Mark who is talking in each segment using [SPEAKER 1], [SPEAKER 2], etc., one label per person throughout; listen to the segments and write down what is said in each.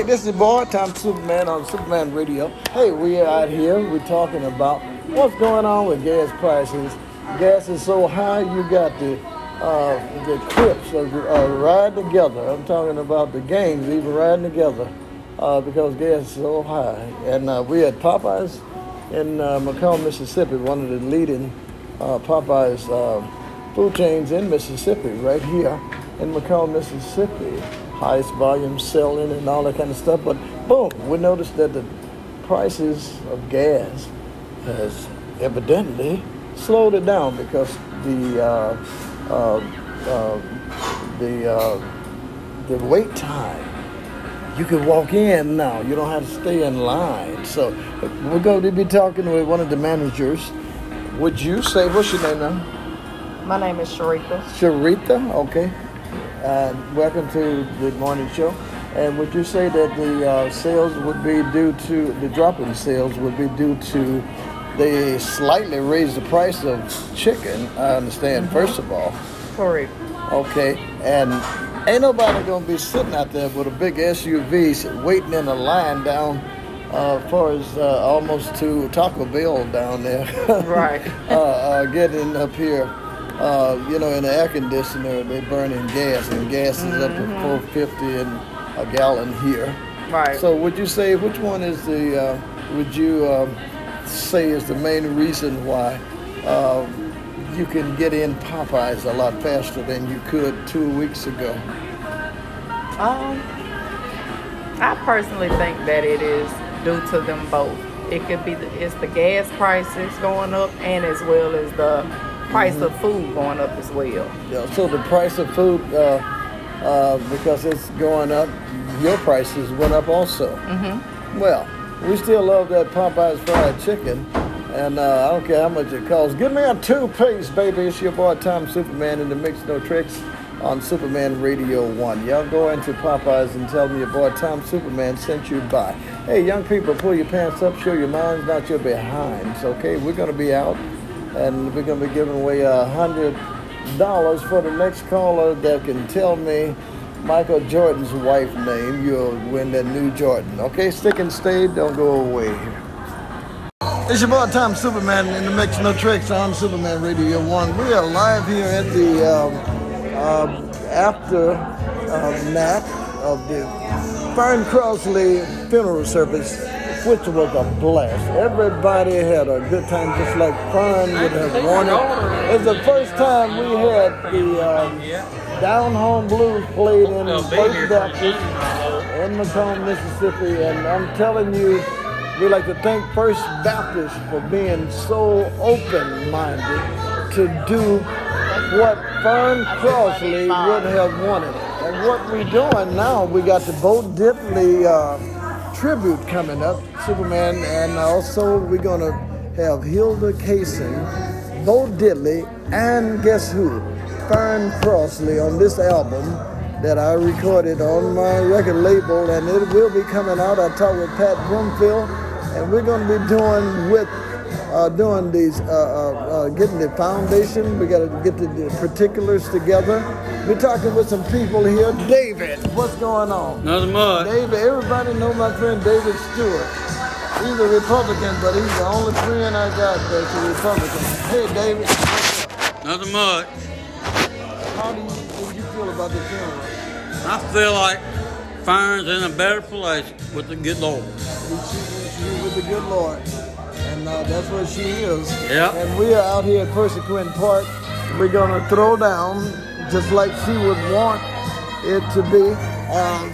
[SPEAKER 1] Hey, this is boy, Tom Superman on Superman Radio. Hey, we are out here. We're talking about what's going on with gas prices. Gas is so high, you got the uh, the Crips are uh, riding together. I'm talking about the gangs even riding together uh, because gas is so high. And uh, we had Popeyes in uh, McComb, Mississippi, one of the leading uh, Popeyes uh, food chains in Mississippi, right here in McComb, Mississippi. Highest volume selling and all that kind of stuff. But boom, we noticed that the prices of gas has evidently slowed it down because the uh, uh, uh, the uh, the wait time. You can walk in now. You don't have to stay in line. So we're going to be talking with one of the managers. Would you say what's your name now?
[SPEAKER 2] My name is Sharika.
[SPEAKER 1] Sharita. Okay. Uh, welcome to the morning show. And would you say that the uh, sales would be due to the drop in sales would be due to they slightly raised the price of chicken? I understand.
[SPEAKER 2] Mm-hmm.
[SPEAKER 1] First of all,
[SPEAKER 2] Correct.
[SPEAKER 1] okay, and ain't nobody gonna be sitting out there with a big SUV waiting in a line down. Uh, as far as uh, almost to Taco Bell down there,
[SPEAKER 2] Right.
[SPEAKER 1] uh, uh, getting up here, uh, you know, in the air conditioner, they burning gas, and gas is up
[SPEAKER 2] Mm-hmm.
[SPEAKER 1] to 450 and a gallon here.
[SPEAKER 2] Right.
[SPEAKER 1] So, would you say which one is the? Uh, would you um, say is the main reason why uh, you can get in Popeyes a lot faster than you could two weeks ago?
[SPEAKER 2] um, I personally think that it is due to them both. It could be the, it's the gas prices going up, and as well as the price of food going up as well.
[SPEAKER 1] Yeah, so the price of food, uh, uh, because it's going up, your prices went up also. Mm-hmm. Well, we still love that Popeyes fried chicken, and uh, I don't care how much it costs. Give me a two-piece, baby. It's your boy Tom Superman in the Mix No Tricks on Superman Radio 1. Y'all go into Popeyes and tell them your boy Tom Superman sent you by. Hey, young people, pull your pants up, show your minds, not your behinds, okay? We're going to be out, and we're going to be giving away a hundred dollars for the next caller that can tell me Michael Jordan's wife name. You'll win that new Jordan. Okay, stick and stay. Don't go away. It's your boy Tom Superman in the mix, no tricks on Superman Radio One. We are live here at the um, um, after uh, nap of the Fern Crossley funeral service, which was a blast. Everybody had a good time, just like Fern would have wanted. It's the first time we had the um, Down Home Blues played in First Baptist in McComb, Mississippi, and I'm telling you, we like to thank First Baptist for being so open-minded to do what Fern Crossley would have wanted. And what we're doing now, we got the Bo Diddley uh, tribute coming up, Superman, and also we're gonna have Hilda Kaysen, Bo Diddley, and guess who? Fern Crossley on this album that I recorded on my record label, and it will be coming out. I talked with Pat Broomfield, and we're to be doing with uh, doing these, uh, uh, uh, getting the foundation. We got to get the, the particulars together. We're talking with some people here. David, what's going on?
[SPEAKER 3] Nothing much.
[SPEAKER 1] David, everybody know my friend David Stewart. He's a Republican, but he's the only friend I got that's a Republican. Hey, David.
[SPEAKER 3] Nothing much.
[SPEAKER 1] how do you, do you feel about the funeral?
[SPEAKER 3] I feel like Fern's in a better place with the good Lord.
[SPEAKER 1] With the good Lord. And uh, that's what she is.
[SPEAKER 3] Yep.
[SPEAKER 1] And we are out here at Percy Quin Park. We're going to throw down just like she would want it to be. Um,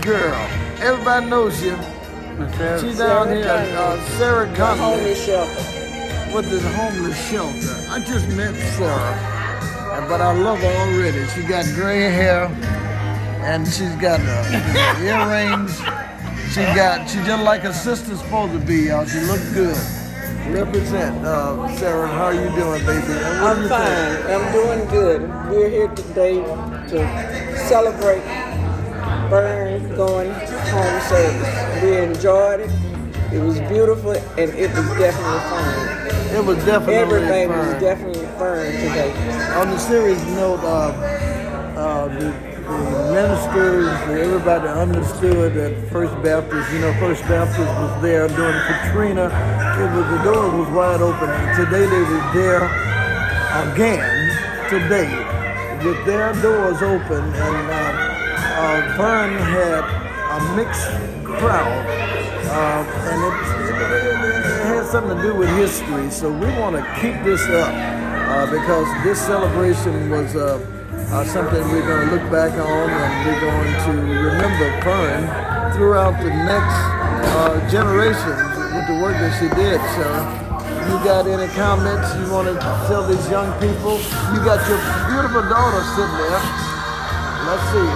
[SPEAKER 1] girl, everybody knows you. She's down here, uh, Sarah Connolly.
[SPEAKER 2] Homeless shelter.
[SPEAKER 1] with this homeless shelter. I just met Sarah, but I love her already. She got gray hair, and she's got uh, earrings. She got, she just like her sister's supposed to be, y'all. She look good. Represent, uh, Sarah. How are you doing, baby? What
[SPEAKER 4] I'm fine.
[SPEAKER 1] think?
[SPEAKER 4] I'm doing good. We're here today to celebrate Fern's going home service. We enjoyed it. It was beautiful and it was definitely fun.
[SPEAKER 1] It was definitely
[SPEAKER 4] Everything
[SPEAKER 1] fun.
[SPEAKER 4] was definitely fun today.
[SPEAKER 1] On the serious note, uh, uh, the, the ministers, everybody understood that First Baptist, you know, First Baptist was there during Katrina. It was, the door was wide open. And today they were there again, today, with their doors open. And uh, uh, Fern had a mixed crowd. Uh, and it, it, it, had something to do with history. So we want to keep this up uh, because this celebration was uh, something we're going to look back on and we're going to remember Fern throughout the next uh, generations with the work that she did. So you got any comments you want to tell these young people? You got your beautiful daughter sitting there. Let's see.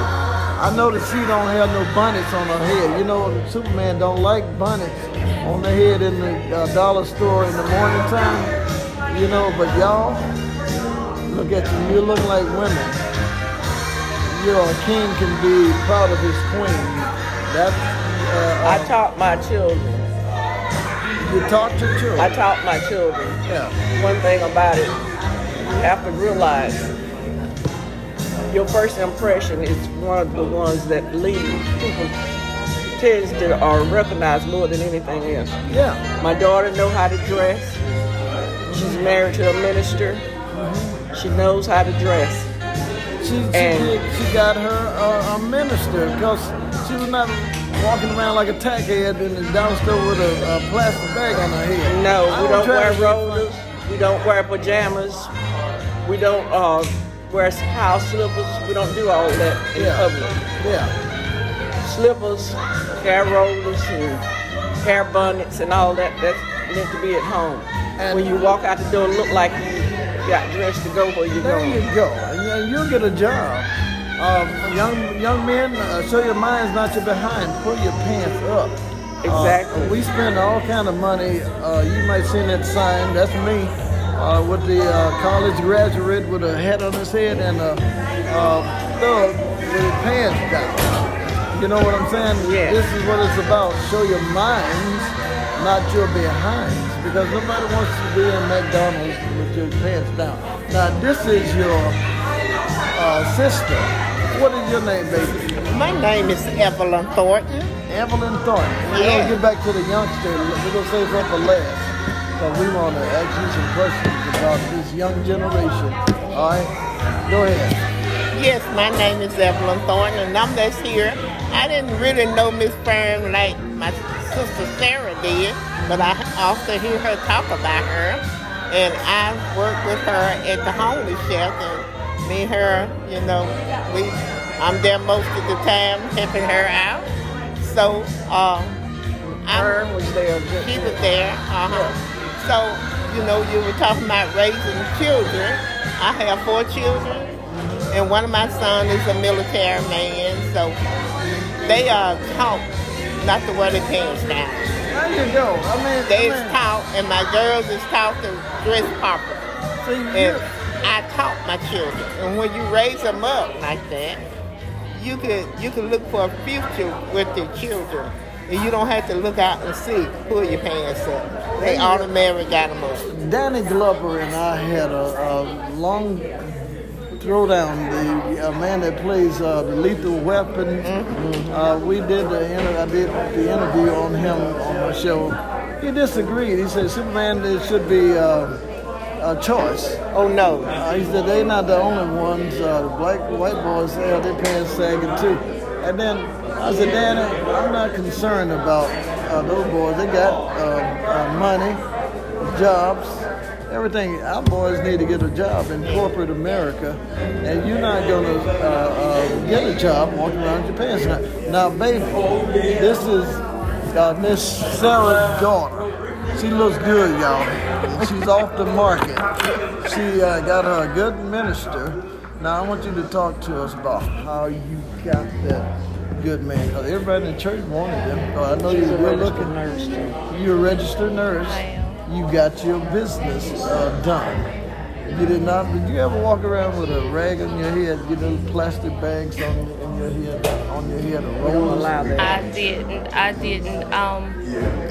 [SPEAKER 1] I know that she don't have no bonnets on her head. You know, Superman don't like bonnets on the head in the uh, dollar store in the morning time. You know, but y'all, look at you. You look like women. You know, a king can be proud of his queen. That uh,
[SPEAKER 4] I taught my children.
[SPEAKER 1] you taught your children.
[SPEAKER 4] I taught my children.
[SPEAKER 1] yeah.
[SPEAKER 4] One thing about it, you have to realize your first impression is one of the ones that lead people tends to are recognized more than anything else.
[SPEAKER 1] Yeah.
[SPEAKER 4] My daughter know how to dress. She's married to a minister. She knows how to dress.
[SPEAKER 1] She, she,
[SPEAKER 4] And-
[SPEAKER 1] did, she got her uh, a minister because she was not walking around like a tackhead in the store with a, a plastic bag on her head.
[SPEAKER 4] No, we
[SPEAKER 1] was
[SPEAKER 4] don't wear rollers. We don't wear pajamas. We don't uh, wear house slippers. We don't do all that in
[SPEAKER 1] Yeah.
[SPEAKER 4] public.
[SPEAKER 1] Yeah.
[SPEAKER 4] Slippers, hair rollers, and hair bonnets, and all that. That's meant to be at home.
[SPEAKER 1] And-
[SPEAKER 4] when you walk out the door, look like you got dressed to go where you're
[SPEAKER 1] There
[SPEAKER 4] going.
[SPEAKER 1] you go. And you'll get a job. Um, young young men, uh, show your minds, not your behind. Pull your pants up.
[SPEAKER 4] Exactly.
[SPEAKER 1] Uh, we spend all kind of money. Uh, you might see that sign. That's me. Uh, with the uh, college graduate with a hat on his head and a uh, thug with his pants down. You know what I'm saying?
[SPEAKER 4] Yeah.
[SPEAKER 1] This is what it's about. Show your minds, not your behinds. Because nobody wants to be in McDonald's with your pants down. Now, this is your uh, sister. What is your name, baby?
[SPEAKER 5] My name is Evelyn Thornton.
[SPEAKER 1] Evelyn Thornton. We're
[SPEAKER 5] Yeah.
[SPEAKER 1] gonna get back to the youngster. We're gonna save her for last. Because we want to ask you some questions about this young generation. All right? Go ahead.
[SPEAKER 5] Yes, my name is Evelyn Thornton, and I'm just here. I didn't really know Miss Fern like my sister Sarah did, but I also hear her talk about her. And I worked with her at the homeless shelter. Me and her, you know, we I'm there most of the time helping her out. So, uh, I'm,
[SPEAKER 4] Fern was there.
[SPEAKER 5] She was there. Uh-huh. So, you know, you were talking about raising children. I have four children, and one of my sons is a military man. So they are taught not to wear their pants down.
[SPEAKER 1] There you go. I mean,
[SPEAKER 5] They
[SPEAKER 1] I
[SPEAKER 5] is
[SPEAKER 1] mean,
[SPEAKER 5] taught, and my girls is taught to dress proper.
[SPEAKER 1] see,
[SPEAKER 5] And I taught my children. And when you raise them up like that, you could you could look for a future with your children. And you don't have to look out and see, pull your pants up. They automatically got them up.
[SPEAKER 1] Danny Glover and I had a, a long throwdown. The uh, man that plays uh, the Lethal Weapon. Uh, we did the inter- I did the interview on him on my show. He disagreed. He said Superman should be uh, a choice.
[SPEAKER 5] Oh no.
[SPEAKER 1] Uh, he said they're not the only ones. Uh, the black white boys they have their pants sagging too. And then I said, Danny, I'm not concerned about uh, those boys. They got uh, uh, money, jobs, everything. Our boys need to get a job in corporate America, and you're not gonna uh, uh, get a job walking around with your pants down. Now, baby, this is Miss Sarah's daughter. She looks good, y'all. She's off the market. She uh, got her a good minister. Now I want you to talk to us about how you got that good man. Because everybody in the church wanted him. Uh, I know you're good looking.
[SPEAKER 4] nurse too.
[SPEAKER 1] You're a registered nurse.
[SPEAKER 2] I am.
[SPEAKER 1] You got your business uh, done. You did not. Did you ever walk around with a rag on your head? You know, plastic bags on in your head, on your head, a
[SPEAKER 4] We don't allow that.
[SPEAKER 2] I didn't. I didn't. Um,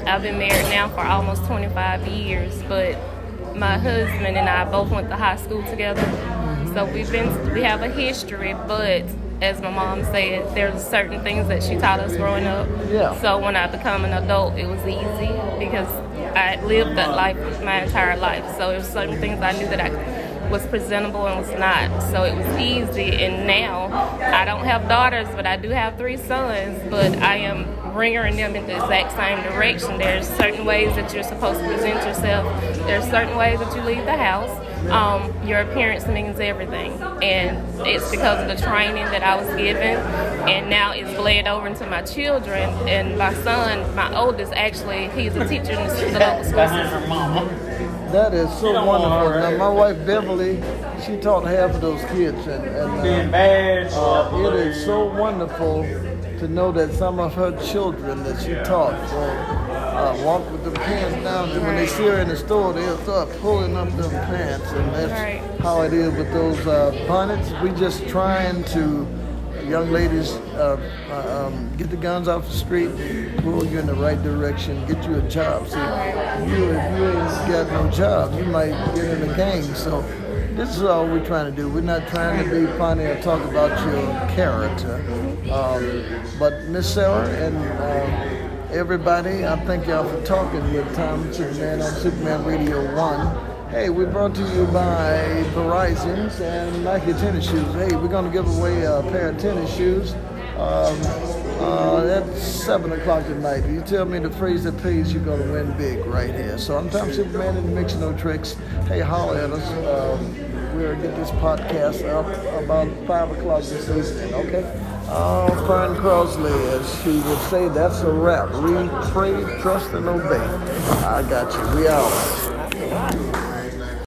[SPEAKER 2] I've been married now for almost 25 years, but my husband and I both went to high school together. So we've been. We have a history, but
[SPEAKER 6] as my mom said, there's certain things that she taught us growing up.
[SPEAKER 1] Yeah.
[SPEAKER 6] So when I become an adult, it was easy because I lived that life my entire life. So there was certain things I knew that I was presentable and was not. So it was easy. And now I don't have daughters, but I do have three sons. But I am bringing them in the exact same direction. There's certain ways that you're supposed to present yourself. There's certain ways that you leave the house. Um, your appearance means everything, and it's because of the training that I was given, and now it's bled over into my children. And my son, my oldest, actually, he's a teacher in the, local school system.
[SPEAKER 1] That is so wonderful. Now, my wife Beverly, she taught half of those kids, and, and uh, uh, it is so wonderful to know that some of her children that she taught will uh, walk with their pants down, and when they see her in the store, they'll start pulling up their pants, and that's
[SPEAKER 6] Right.
[SPEAKER 1] how it is with those uh, bonnets. We just trying to young ladies uh, uh, um, get the guns off the street, pull you in the right direction, get you a job. See, you if you ain't got no job, you might get in a gang. So this is all we're trying to do. We're not trying to be funny or talk about your character. Um, but Miss Sarah and uh, everybody, I thank y'all for talking with Tom Superman on Superman Radio One. Hey, we brought to you by Verizon's and Nike tennis shoes. Hey, we're going to give away a pair of tennis shoes. Um, uh, at 7 o'clock tonight. You tell me the phrase that pays, you're going to win big right here. So I'm Tom Superman in the Mix No Tricks. Hey, holler at us. Um, we'll get this podcast up about 5 o'clock this evening, okay? Uh, Fern Crosley, as she would say, that's a wrap. Read, pray, trust, and obey. I got you. We out.